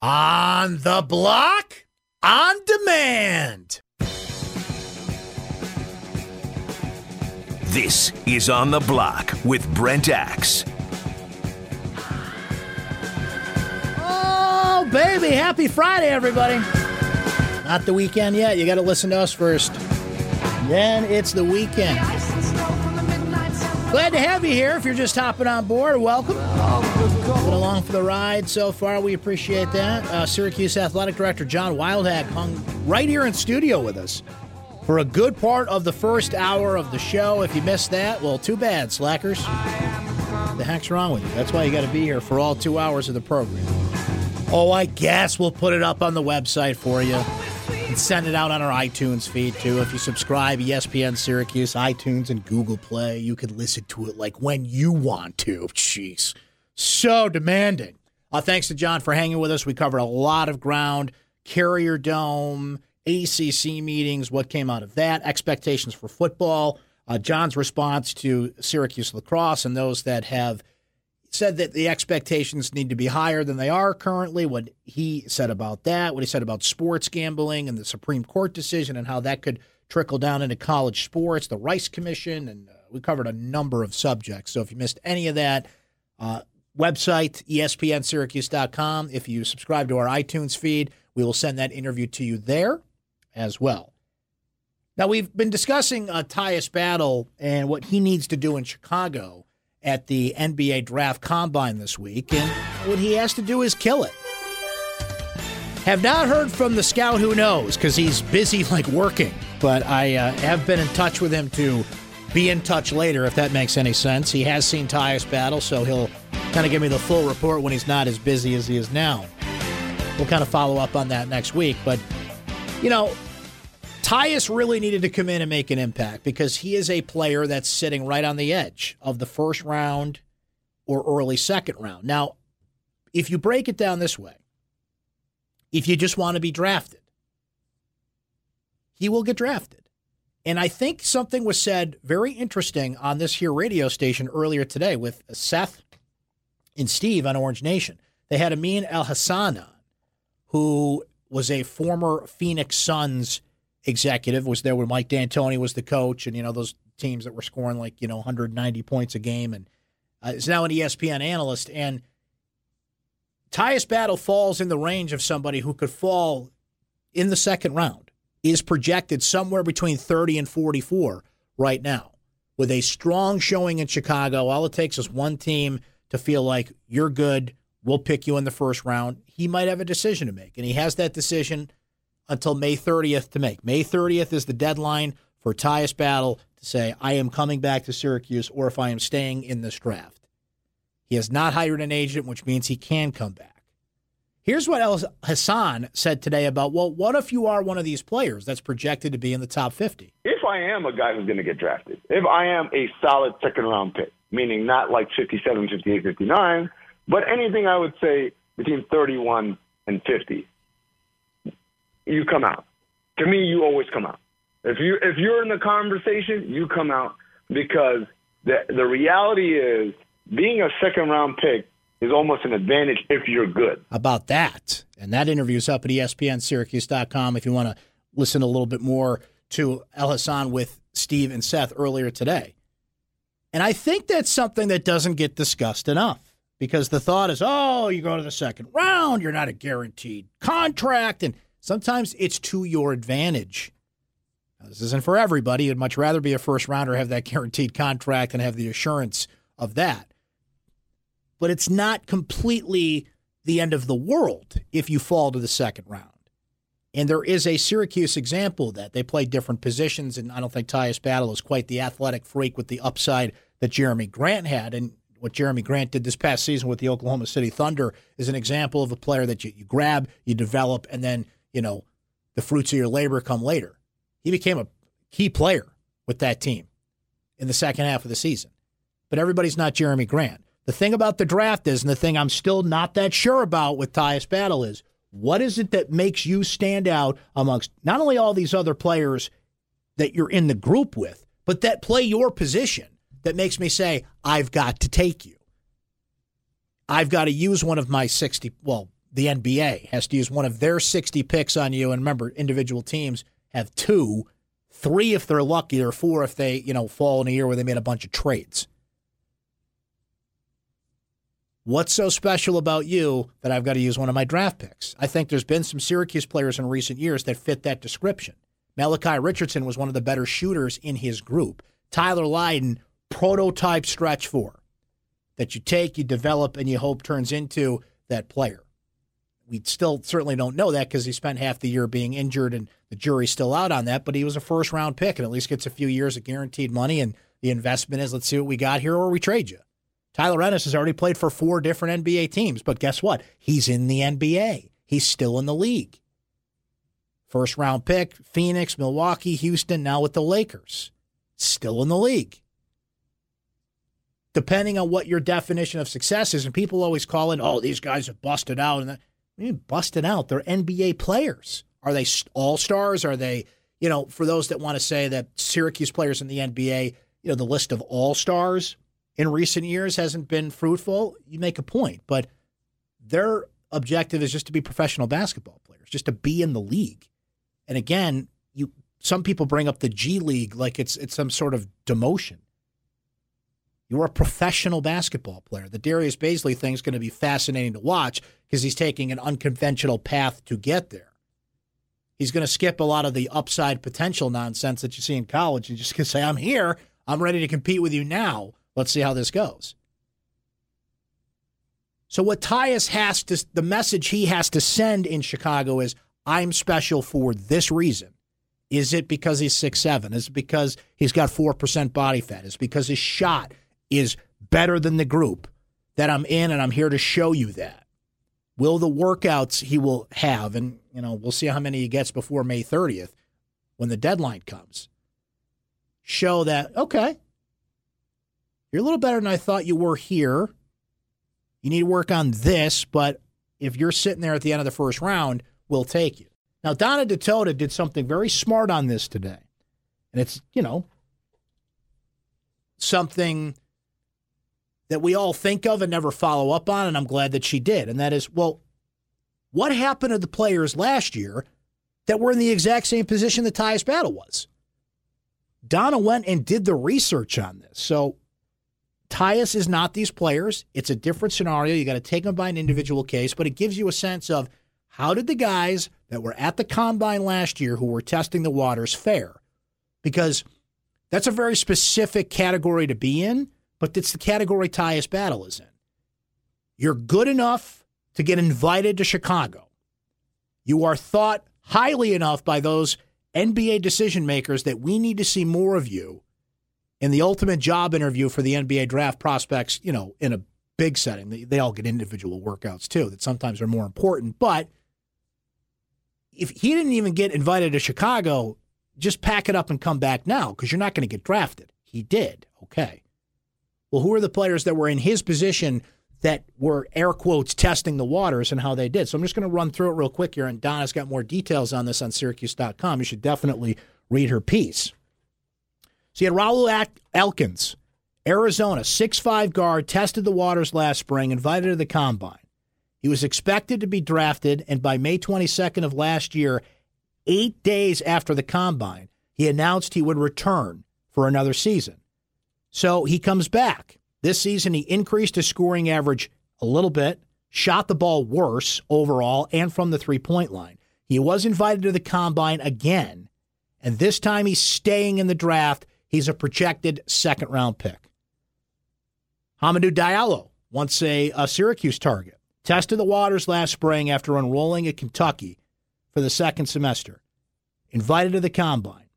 On the block, on demand. This is On the Block with Brent Axe. Oh, baby. Happy Friday, everybody. Not the weekend yet. You got to listen to us first. Then it's the weekend. Glad to have you here. If you're just hopping on board, welcome. Oh, Been along for the ride so far. We appreciate that. Uh, Syracuse Athletic Director John Wildhack hung right here in studio with us for a good part of the first hour of the show. If you missed that, well, too bad, slackers. The heck's wrong with you? That's why you got to be here for all two hours of the program. Oh, I guess we'll put it up on the website for you and send it out on our iTunes feed too. If you subscribe, ESPN Syracuse, iTunes, and Google Play, you can listen to it like when you want to. Jeez, so demanding. Uh, thanks to John for hanging with us. We covered a lot of ground. Carrier Dome, ACC meetings, what came out of that, expectations for football, uh, John's response to Syracuse lacrosse, and those that have said that the expectations need to be higher than they are currently. What he said about that, what he said about sports gambling and the Supreme Court decision, and how that could trickle down into college sports, the Rice Commission, and uh, we covered a number of subjects. So if you missed any of that, uh, website espnsyracuse.com. If you subscribe to our iTunes feed, we will send that interview to you there as well. Now we've been discussing uh, Tyus Battle and what he needs to do in Chicago at the NBA Draft Combine this week, and what he has to do is kill it. Have not heard from the scout who knows because he's busy like working, but I uh, have been in touch with him to be in touch later if that makes any sense. He has seen Tyus Battle, so he'll kind of give me the full report when he's not as busy as he is now. We'll kind of follow up on that next week, but you know, Tyus really needed to come in and make an impact because he is a player that's sitting right on the edge of the first round or early second round. Now, if you break it down this way, if you just want to be drafted, he will get drafted. And I think something was said very interesting on this here radio station earlier today with Seth and Steve on Orange Nation. They had Amin Elhassan on, who was a former Phoenix Suns executive, was there when Mike D'Antoni was the coach, and you know those teams that were scoring like you know 190 points a game, and uh, is now an ESPN analyst. And Tyus Battle falls in the range of somebody who could fall in the second round. Is projected somewhere between 30 and 44 right now, with a strong showing in Chicago. All it takes is one team to feel like you're good. We'll pick you in the first round. He might have a decision to make, and he has that decision until May 30th to make. May 30th is the deadline for Tyus Battle to say, I am coming back to Syracuse or if I am staying in this draft. He has not hired an agent, which means he can come back. Here's what El Hassan said today about, well, what if you are one of these players that's projected to be in the top 50? If I am a guy who's going to get drafted, if I am a solid second round pick, meaning not like 57, 58, 59, but anything I would say between 31 and 50, you come out. To me, you always come out. If you if you're in the conversation, you come out because the the reality is being a second round pick is almost an advantage if you're good. About that. And that interview is up at ESPNSyracuse.com if you want to listen a little bit more to Elhassan with Steve and Seth earlier today. And I think that's something that doesn't get discussed enough because the thought is, oh, you go to the second round, you're not a guaranteed contract. And sometimes it's to your advantage. Now, this isn't for everybody. You'd much rather be a first rounder, have that guaranteed contract, and have the assurance of that. But it's not completely the end of the world if you fall to the second round. And there is a Syracuse example that. They play different positions, and I don't think Tyus Battle is quite the athletic freak with the upside that Jerami Grant had. And what Jerami Grant did this past season with the Oklahoma City Thunder is an example of a player that you, you grab, you develop, and then, you know, the fruits of your labor come later. He became a key player with that team in the second half of the season. But everybody's not Jerami Grant. The thing about the draft is, and the thing I'm still not that sure about with Tyus Battle is, what is it that makes you stand out amongst not only all these other players that you're in the group with, but that play your position that makes me say, I've got to take you. I've got to use one of my 60, well, the NBA has to use one of their 60 picks on you. And remember, individual teams have two, three if they're lucky, or four if they, you know, fall in a year where they made a bunch of trades. What's so special about you that I've got to use one of my draft picks? I think there's been some Syracuse players in recent years that fit that description. Malachi Richardson was one of the better shooters in his group. Tyler Lydon, prototype stretch four that you take, you develop, and you hope turns into that player. We still certainly don't know that because he spent half the year being injured and the jury's still out on that, but he was a first round pick and at least gets a few years of guaranteed money. And the investment is let's see what we got here or we trade you. Tyler Ennis has already played for four different NBA teams, but guess what? He's in the NBA. He's still in the league. First round pick, Phoenix, Milwaukee, Houston, now with the Lakers. Still in the league. Depending on what your definition of success is, and people always call it, oh, these guys have busted out. And mean, busted out. They're NBA players. Are they all stars? Are they, you know, for those that want to say that Syracuse players in the NBA, you know, the list of all stars, in recent years hasn't been fruitful, you make a point. But their objective is just to be professional basketball players, just to be in the league. And again, you some people bring up the G League like it's it's some sort of demotion. You're a professional basketball player. The Darius Bazley thing is going to be fascinating to watch because he's taking an unconventional path to get there. He's going to skip a lot of the upside potential nonsense that you see in college and just going to say, I'm here. I'm ready to compete with you now. Let's see how this goes. So, what Tyus has to, the message he has to send in Chicago is I'm special for this reason. Is it because he's six seven? Is it because he's got 4% body fat? Is it because his shot is better than the group that I'm in and I'm here to show you that? Will the workouts he will have, and you know, we'll see how many he gets before May 30th when the deadline comes, show that, okay, you're a little better than I thought you were here. You need to work on this, but if you're sitting there at the end of the first round, we'll take you. Now, Donna Ditota did something very smart on this today. And it's, you know, something that we all think of and never follow up on, and I'm glad that she did. And that is, well, what happened to the players last year that were in the exact same position that Tyus Battle was? Donna went and did the research on this. So Tyus is not these players. It's a different scenario. You got to take them by an individual case, but it gives you a sense of how did the guys that were at the combine last year who were testing the waters fare? Because that's a very specific category to be in, but it's the category Tyus Battle is in. You're good enough to get invited to Chicago. You are thought highly enough by those NBA decision makers that we need to see more of you in the ultimate job interview for the NBA draft prospects, you know, in a big setting, they, they all get individual workouts too that sometimes are more important. But if he didn't even get invited to Chicago, just pack it up and come back now because you're not going to get drafted. He did. Okay. Well, who are the players that were in his position that were air quotes testing the waters and how they did? So I'm just going to run through it real quick here. And Donna's got more details on this on Syracuse.com. You should definitely read her piece. So you had Rawle Alkins, Arizona, six-five guard, tested the waters last spring, invited to the combine. He was expected to be drafted, and by May 22nd of last year, eight days after the combine, he announced he would return for another season. So he comes back. This season, he increased his scoring average a little bit, shot the ball worse overall, and from the three point line. He was invited to the combine again, and this time he's staying in the draft He's a projected second round pick. Hamidou Diallo, once a, a Syracuse target, tested the waters last spring after enrolling at Kentucky for the second semester. Invited to the combine.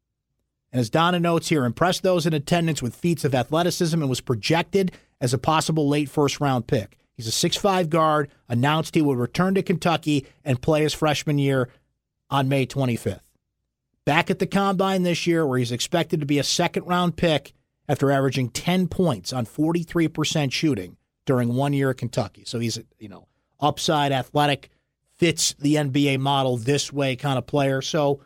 And as Donna notes here, impressed those in attendance with feats of athleticism and was projected as a possible late first round pick. He's a six-five guard, announced he would return to Kentucky and play his freshman year on May 25th back at the combine this year, where he's expected to be a second round pick after averaging 10 points on 43% shooting during one year at Kentucky. So he's, you know, upside athletic, fits the NBA model this way kind of player. So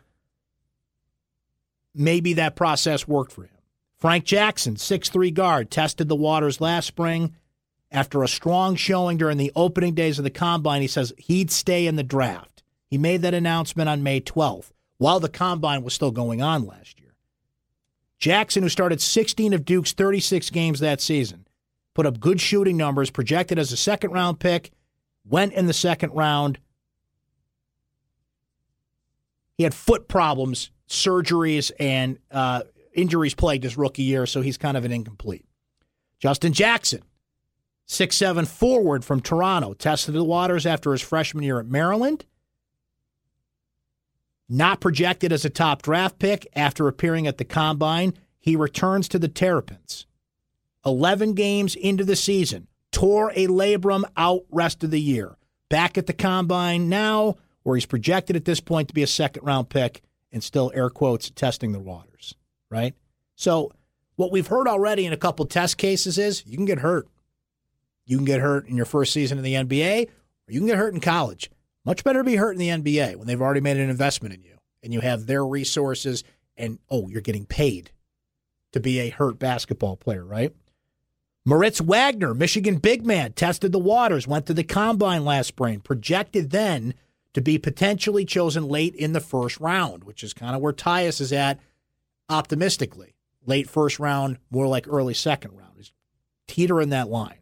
maybe that process worked for him. Frank Jackson, six-three guard, tested the waters last spring after a strong showing during the opening days of the combine, he says he'd stay in the draft. He made that announcement on May 12th while the combine was still going on last year. Jackson, who started 16 of Duke's 36 games that season, put up good shooting numbers, projected as a second round pick, went in the second round. He had foot problems, surgeries, and uh, injuries plagued his rookie year, so he's kind of an incomplete. Justin Jackson, six-seven forward from Toronto, tested the waters after his freshman year at Maryland. Not projected as a top draft pick after appearing at the combine, he returns to the Terrapins. 11 games into the season, tore a labrum out rest of the year. Back at the combine now, where he's projected at this point to be a second round pick and still air quotes testing the waters, right? So, what we've heard already in a couple test cases is you can get hurt. You can get hurt in your first season in the NBA, or you can get hurt in college. Much better to be hurt in the NBA when they've already made an investment in you and you have their resources and, oh, you're getting paid to be a hurt basketball player, right? Moritz Wagner, Michigan big man, tested the waters, went to the combine last spring, projected then to be potentially chosen late in the first round, which is kind of where Tyus is at optimistically. Late first round, more like early second round. He's teetering that line.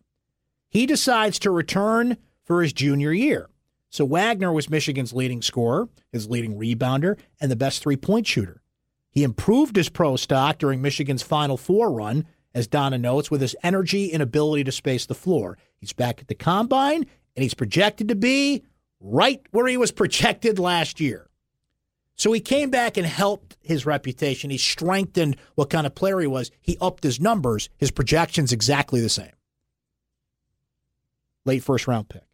He decides to return for his junior year. So Wagner was Michigan's leading scorer, his leading rebounder, and the best three point shooter. He improved his pro stock during Michigan's Final Four run, as Donna notes, with his energy and ability to space the floor. He's back at the combine, and he's projected to be right where he was projected last year. So he came back and helped his reputation. He strengthened what kind of player he was. He upped his numbers. His projection's exactly the same. Late first round pick.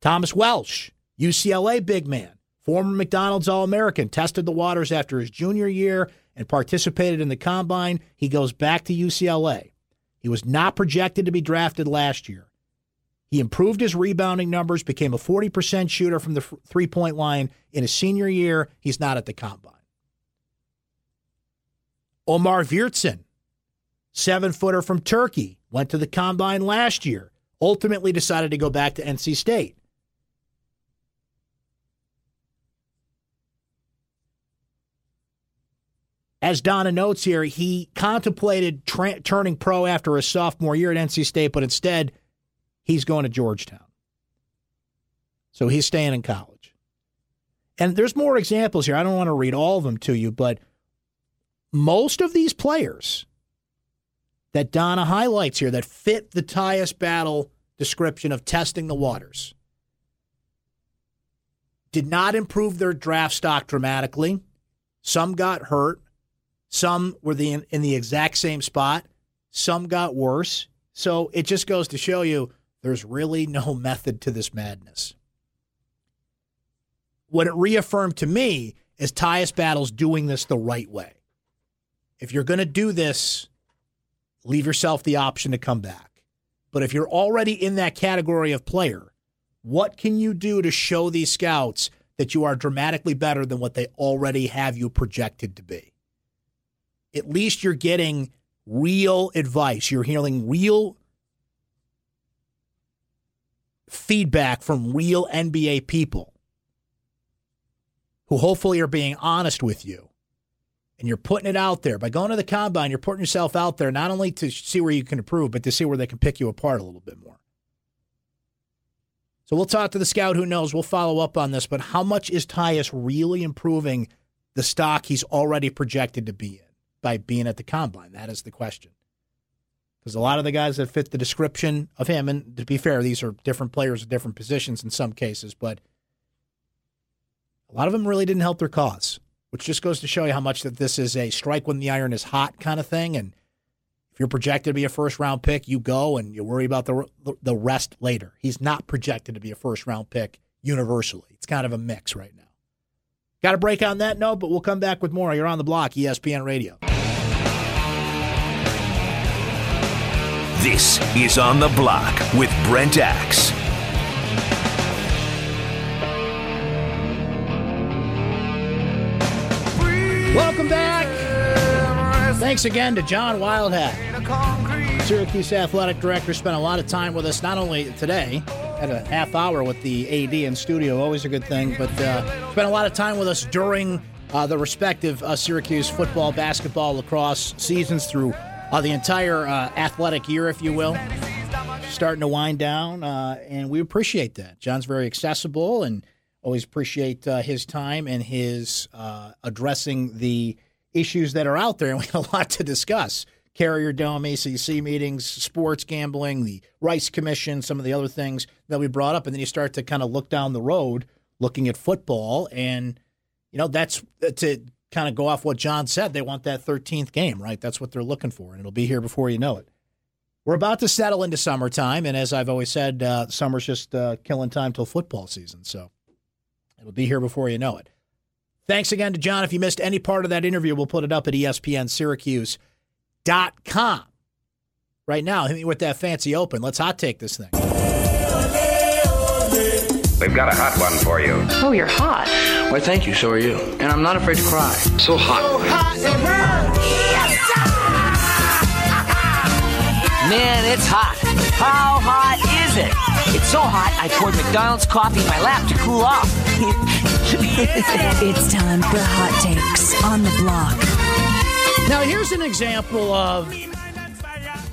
Thomas Welsh, UCLA big man, former McDonald's All American, tested the waters after his junior year and participated in the combine. He goes back to UCLA. He was not projected to be drafted last year. He improved his rebounding numbers, became a 40% shooter from the three point line in his senior year. He's not at the combine. Omer Yurtseven, seven footer from Turkey, went to the combine last year, ultimately decided to go back to NC State. As Donna notes here, he contemplated tra- turning pro after his sophomore year at NC State, but instead he's going to Georgetown. So he's staying in college. And there's more examples here. I don't want to read all of them to you, but most of these players that Donna highlights here that fit the Tyus battle description of testing the waters did not improve their draft stock dramatically. Some got hurt. Some were the, in, in the exact same spot. Some got worse. So it just goes to show you there's really no method to this madness. What it reaffirmed to me is Tyus Battle's doing this the right way. If you're going to do this, leave yourself the option to come back. But if you're already in that category of player, what can you do to show these scouts that you are dramatically better than what they already have you projected to be? At least you're getting real advice. You're hearing real feedback from real NBA people who hopefully are being honest with you. And you're putting it out there. By going to the combine, you're putting yourself out there not only to see where you can improve, but to see where they can pick you apart a little bit more. So we'll talk to the scout who knows. We'll follow up on this. But how much is Tyus really improving the stock he's already projected to be in by being at the combine? That is the question because a lot of the guys that fit the description of him, and to be fair, these are different players at different positions in some cases, but a lot of them really didn't help their cause, which just goes to show you how much that this is a strike when the iron is hot kind of thing. And if you're projected to be a first round pick, you go and you worry about the the rest later. He's not projected to be a first round pick universally. It's kind of a mix right now. Got a break on that note, but we'll come back with more. You're on the block, ESPN Radio. This is On the Block with Brent Axe. Welcome back. Thanks again to John Wildhack. Syracuse athletic director spent a lot of time with us, not only today, had a half hour with the AD in studio, always a good thing, but uh, spent a lot of time with us during uh, the respective uh, Syracuse football, basketball, lacrosse seasons through uh, the entire uh, athletic year, if you will. Starting to wind down, uh, and we appreciate that. John's very accessible, and always appreciate his time and his addressing the issues that are out there, and we have a lot to discuss. Carrier Dome, ACC meetings, sports gambling, the Rice Commission, some of the other things that we brought up, and then you start to kind of look down the road, looking at football, and you know that's to kind of go off what John said. They want that 13th game, right? That's what they're looking for, and it'll be here before you know it. We're about to settle into summertime, and as I've always said, uh, summer's just uh, killing time till football season, so it'll be here before you know it. Thanks again to John. If you missed any part of that interview, we'll put it up at ESPN Syracuse com. Right now, hit me with that fancy open. Let's hot take this thing. We've got a hot one for you. Oh, you're hot. Why, thank you. So are you. And I'm not afraid to cry. So hot. So hot it Man, it's hot. How hot is it? It's so hot, I poured McDonald's coffee in my lap to cool off. it's time for hot takes on the block. Now, here's an example of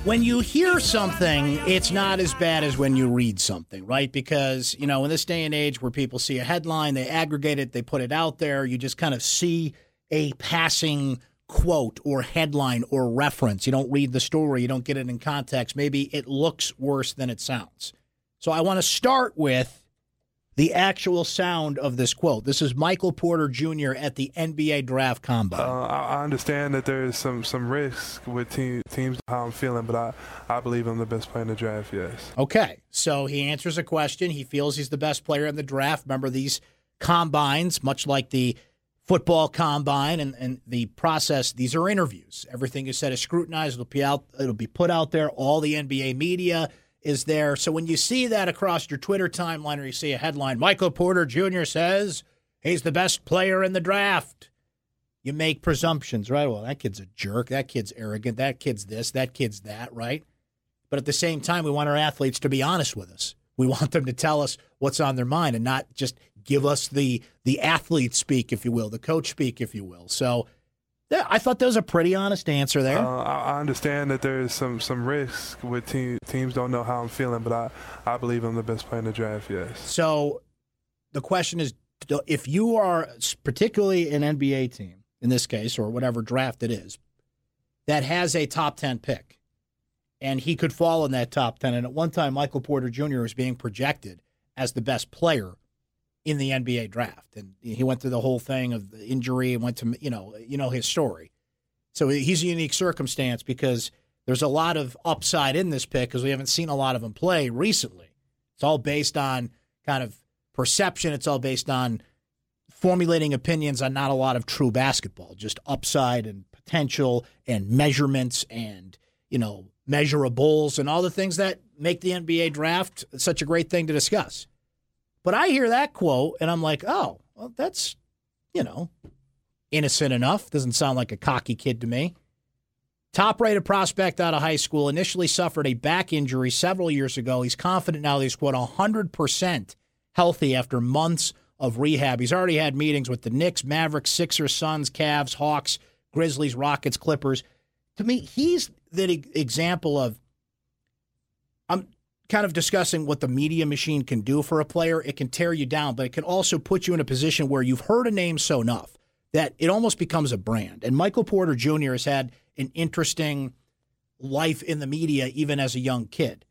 when you hear something, it's not as bad as when you read something, right? Because, you know, in this day and age where people see a headline, they aggregate it, they put it out there, you just kind of see a passing quote or headline or reference. You don't read the story, you don't get it in context. Maybe it looks worse than it sounds. So I want to start with the actual sound of this quote. This is Michael Porter Jr. at the NBA Draft Combine. Uh, I understand that there is some some risk with team, teams how I'm feeling, but I, I believe I'm the best player in the draft. Yes. Okay, so he answers a question. He feels he's the best player in the draft. Remember these combines, much like the football combine and, and the process. These are interviews. Everything is said is scrutinized. It'll be out. It'll be put out there. All the NBA media is there. So when you see that across your Twitter timeline or you see a headline, Michael Porter Jr. says he's the best player in the draft, you make presumptions, right? Well, that kid's a jerk. That kid's arrogant. That kid's this. That kid's that, right? But at the same time, we want our athletes to be honest with us. We want them to tell us what's on their mind and not just give us the the athlete speak, if you will, the coach speak, if you will. So yeah, I thought that was a pretty honest answer there. Uh, I understand that there is some, some risk with team, teams don't know how I'm feeling, but I, I believe I'm the best player in the draft, yes. So the question is if you are particularly an NBA team, in this case, or whatever draft it is, that has a top 10 pick, and he could fall in that top 10. And at one time, Michael Porter Jr. was being projected as the best player in the NBA draft, and he went through the whole thing of the injury and went to you know you know his story. So he's a unique circumstance because there's a lot of upside in this pick because we haven't seen a lot of him play recently. It's all based on kind of perception. It's all based on formulating opinions on not a lot of true basketball, just upside and potential and measurements and you know measurables and all the things that make the NBA draft such a great thing to discuss. But I hear that quote and I'm like, oh, well, that's, you know, innocent enough. Doesn't sound like a cocky kid to me. Top rated prospect out of high school, initially suffered a back injury several years ago. He's confident now that he's, quote, 100% healthy after months of rehab. He's already had meetings with the Knicks, Mavericks, Sixers, Suns, Cavs, Hawks, Grizzlies, Rockets, Clippers. To me, he's the example of kind of discussing what the media machine can do for a player. It can tear you down, but it can also put you in a position where you've heard a name so enough that it almost becomes a brand. And Michael Porter Jr. has had an interesting life in the media even as a young kid.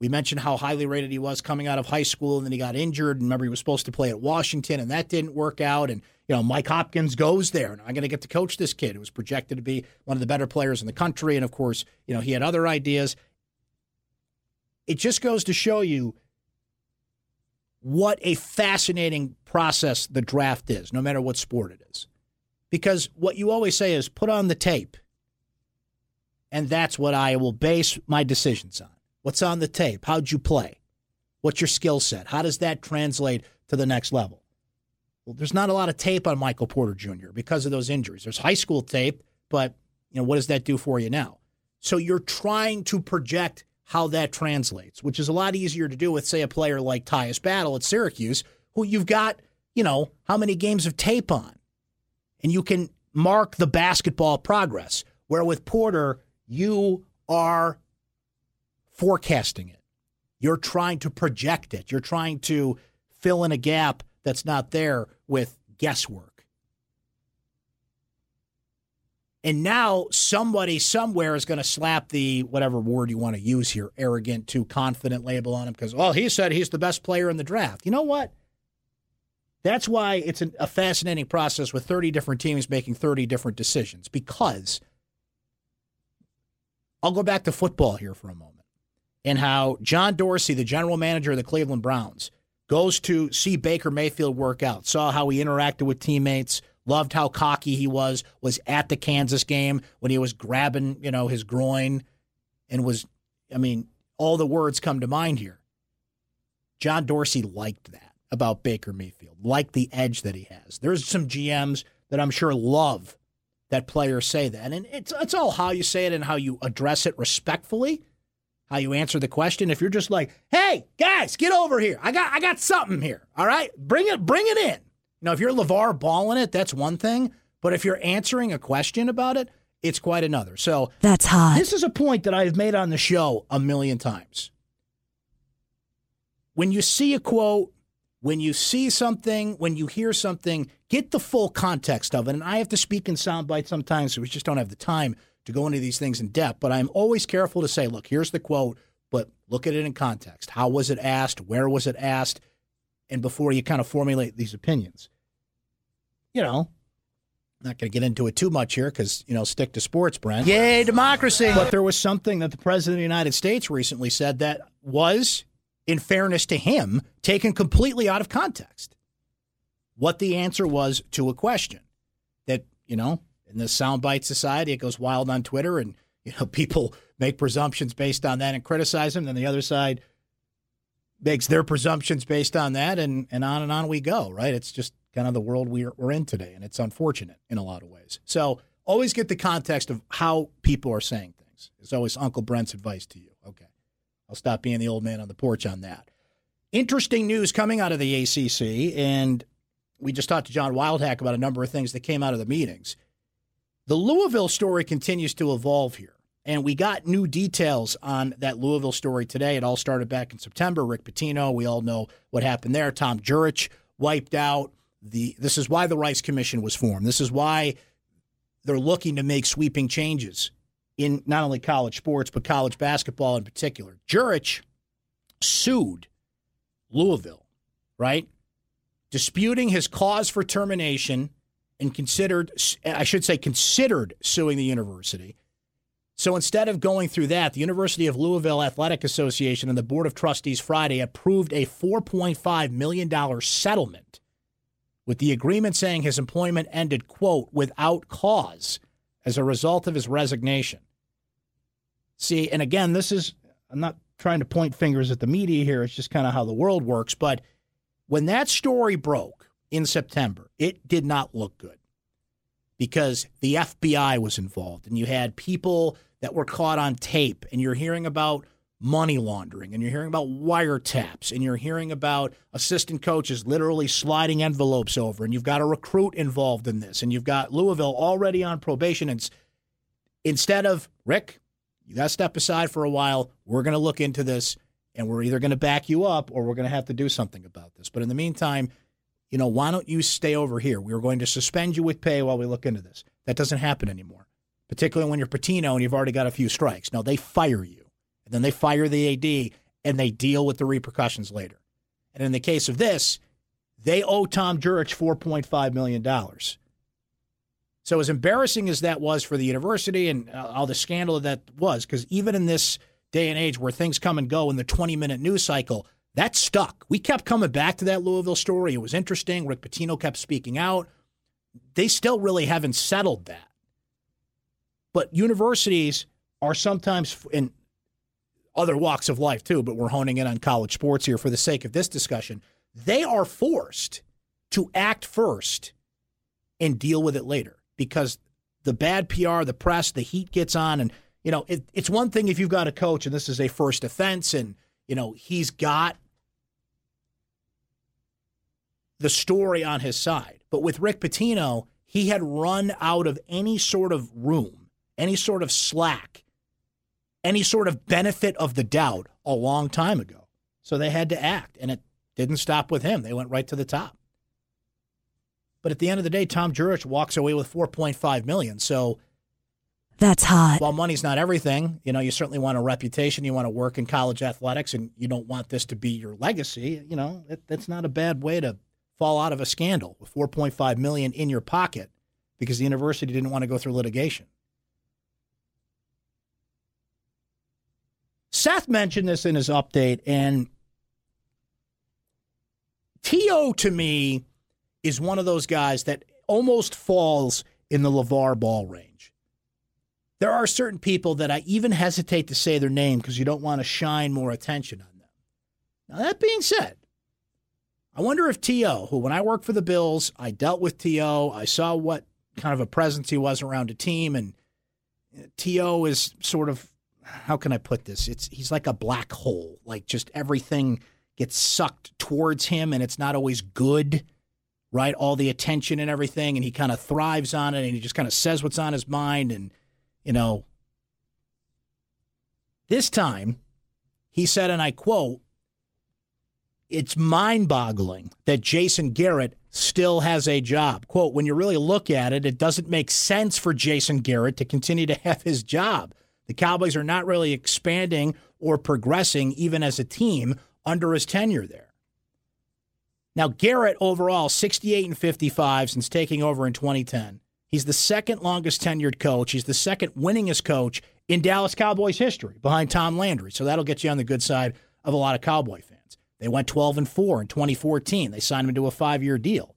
We mentioned how highly rated he was coming out of high school, and then he got injured. And remember, he was supposed to play at Washington, and that didn't work out. And you know, Mike Hopkins goes there, and I'm going to get to coach this kid who was projected to be one of the better players in the country. And of course, you know, he had other ideas it just goes to show you what a fascinating process the draft is, no matter what sport it is. Because what you always say is put on the tape. And that's what I will base my decisions on. What's on the tape? How'd you play? What's your skill set? How does that translate to the next level? Well, there's not a lot of tape on Michael Porter Jr. because of those injuries. There's high school tape, but you know what does that do for you now? So you're trying to project how that translates, which is a lot easier to do with, say, a player like Tyus Battle at Syracuse, who you've got, you know, how many games of tape on. And you can mark the basketball progress. Where with Porter, you are forecasting it. You're trying to project it. You're trying to fill in a gap that's not there with guesswork. And now somebody somewhere is going to slap the whatever word you want to use here, arrogant, too confident label on him because, well, oh, he said he's the best player in the draft. You know what? That's why it's an, a fascinating process with 30 different teams making 30 different decisions because I'll go back to football here for a moment and how John Dorsey, the general manager of the Cleveland Browns, goes to see Baker Mayfield work out, saw how he interacted with teammates, loved how cocky he was, was at the Kansas game when he was grabbing, you know, his groin and was, I mean, all the words come to mind here. John Dorsey liked that about Baker Mayfield, liked the edge that he has. There's some GMs that I'm sure love that players say that. And it's, it's all how you say it and how you address it respectfully how you answer the question. If you're just like, "Hey guys, get over here. I got I got something here. All right, bring it bring it in." You know, if you're LaVar balling it, that's one thing. But if you're answering a question about it, it's quite another. So that's hot. This is a point that I've made on the show a million times. When you see a quote, when you see something, when you hear something, get the full context of it. And I have to speak in sound bites sometimes, so we just don't have the time to go into these things in depth, but I'm always careful to say, look, here's the quote, but look at it in context. How was it asked? Where was it asked? And before you kind of formulate these opinions. You know, not going to get into it too much here because, you know, stick to sports, Brent. Yay, democracy. But there was something that the President of the United States recently said that was, in fairness to him, taken completely out of context. What the answer was to a question that, you know, in the soundbite society, it goes wild on Twitter, and you know people make presumptions based on that and criticize them. Then the other side makes their presumptions based on that, and and on and on we go. Right? It's just kind of the world we're we're in today, and it's unfortunate in a lot of ways. So always get the context of how people are saying things. It's always Uncle Brent's advice to you. Okay, I'll stop being the old man on the porch on that. Interesting news coming out of the ACC, and we just talked to John Wildhack about a number of things that came out of the meetings. The Louisville story continues to evolve here. And we got new details on that Louisville story today. It all started back in September. Rick Pitino, we all know what happened there. Tom Jurich wiped out the. This is why the Rice Commission was formed. This is why they're looking to make sweeping changes in not only college sports but college basketball in particular. Jurich sued Louisville, right, disputing his cause for termination and considered, I should say, considered suing the university. So instead of going through that, the University of Louisville Athletic Association and the Board of Trustees Friday approved a $4.5 million settlement with the agreement saying his employment ended, quote, without cause as a result of his resignation. See, and again, this is, I'm not trying to point fingers at the media here, it's just kind of how the world works. But when that story broke, in September. It did not look good because the FBI was involved and you had people that were caught on tape and you're hearing about money laundering and you're hearing about wiretaps and you're hearing about assistant coaches literally sliding envelopes over and you've got a recruit involved in this and you've got Louisville already on probation. And instead of Rick you got to step aside for a while. We're going to look into this and we're either going to back you up or we're going to have to do something about this. But in the meantime you know, why don't you stay over here? We are going to suspend you with pay while we look into this. That doesn't happen anymore, particularly when you're Pitino and you've already got a few strikes. No, they fire you. And then they fire the AD and they deal with the repercussions later. And in the case of this, they owe Tom Jurich $4.5 million. So, as embarrassing as that was for the university and uh, all the scandal that was, because even in this day and age where things come and go in the 20 minute news cycle, that stuck. We kept coming back to that Louisville story. It was interesting. Rick Pitino kept speaking out. They still really haven't settled that. But universities are sometimes in other walks of life too, but we're honing in on college sports here for the sake of this discussion. They are forced to act first and deal with it later because the bad PR, the press, the heat gets on, and you know, it, it's one thing if you've got a coach and this is a first offense and, you know, he's got the story on his side. But with Rick Pitino, he had run out of any sort of room, any sort of slack, any sort of benefit of the doubt a long time ago. So they had to act, and it didn't stop with him. They went right to the top. But at the end of the day, Tom Jurich walks away with 4.5 million. So That's hot. while money's not everything, you know, you certainly want a reputation. You want to work in college athletics, and you don't want this to be your legacy. You know, it, that's not a bad way to fall out of a scandal with 4.5 million in your pocket because the university didn't want to go through litigation. Seth mentioned this in his update, and T.O. to me is one of those guys that almost falls in the LaVar Ball range. There are certain people that I even hesitate to say their name because you don't want to shine more attention on them. Now, that being said, I wonder if T.O., who when I worked for the Bills, I dealt with T.O., I saw what kind of a presence he was around a team, and T.O. is sort of, how can I put this? It's He's like a black hole, like just everything gets sucked towards him, and it's not always good right? All the attention and everything, and he kind of thrives on it, and he just kind of says what's on his mind. And, you know, this time he said, and I quote, it's mind boggling that Jason Garrett still has a job. Quote, when you really look at it, it doesn't make sense for Jason Garrett to continue to have his job. The Cowboys are not really expanding or progressing, even as a team, under his tenure there. Now, Garrett overall, 68 and 55 since taking over in 2010. He's the second longest tenured coach. He's the second winningest coach in Dallas Cowboys history behind Tom Landry. So that'll get you on the good side of a lot of Cowboy fans. They went 12 and 4 in 2014. They signed him to a five year deal.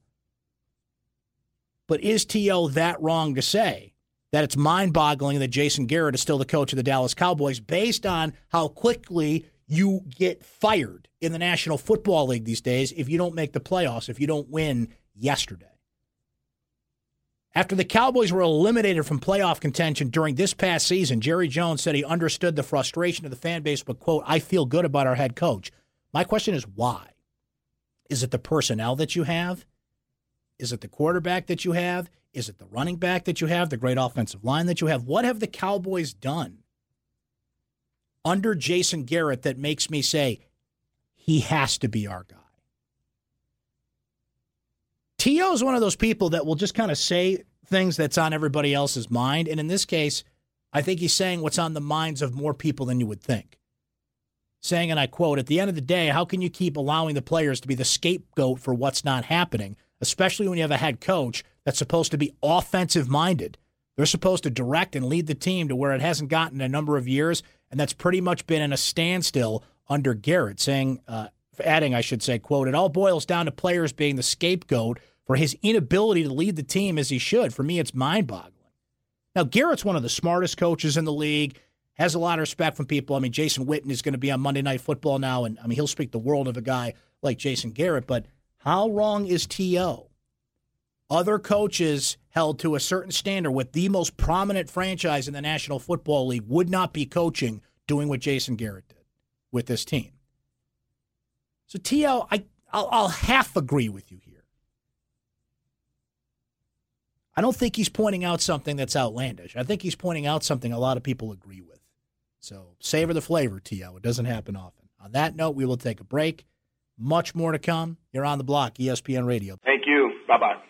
But is T.O. that wrong to say that it's mind boggling that Jason Garrett is still the coach of the Dallas Cowboys based on how quickly you get fired in the National Football League these days if you don't make the playoffs, if you don't win yesterday. After the Cowboys were eliminated from playoff contention during this past season, Jerry Jones said he understood the frustration of the fan base, but, quote, I feel good about our head coach. My question is why? Is it the personnel that you have? Is it the quarterback that you have? Is it the running back that you have? The great offensive line that you have? What have the Cowboys done under Jason Garrett that makes me say he has to be our guy? T.O. is one of those people that will just kind of say things that's on everybody else's mind. And in this case, I think he's saying what's on the minds of more people than you would think. Saying, and I quote, at the end of the day, how can you keep allowing the players to be the scapegoat for what's not happening, especially when you have a head coach that's supposed to be offensive minded? They're supposed to direct and lead the team to where it hasn't gotten in a number of years, and that's pretty much been in a standstill under Garrett. Saying, uh, adding, I should say, quote, it all boils down to players being the scapegoat for his inability to lead the team as he should. For me, it's mind boggling. Now, Garrett's one of the smartest coaches in the league, has a lot of respect from people. I mean, Jason Witten is going to be on Monday Night Football now, and I mean, he'll speak the world of a guy like Jason Garrett, but how wrong is T.O.? Other coaches held to a certain standard with the most prominent franchise in the National Football League would not be coaching doing what Jason Garrett did with this team. So, T.O., I, I'll, I'll half agree with you here. I don't think he's pointing out something that's outlandish. I think he's pointing out something a lot of people agree with. So savor the flavor, T.O. It doesn't happen often. On that note, we will take a break. Much more to come. You're on the block, ESPN Radio. Thank you. Bye bye.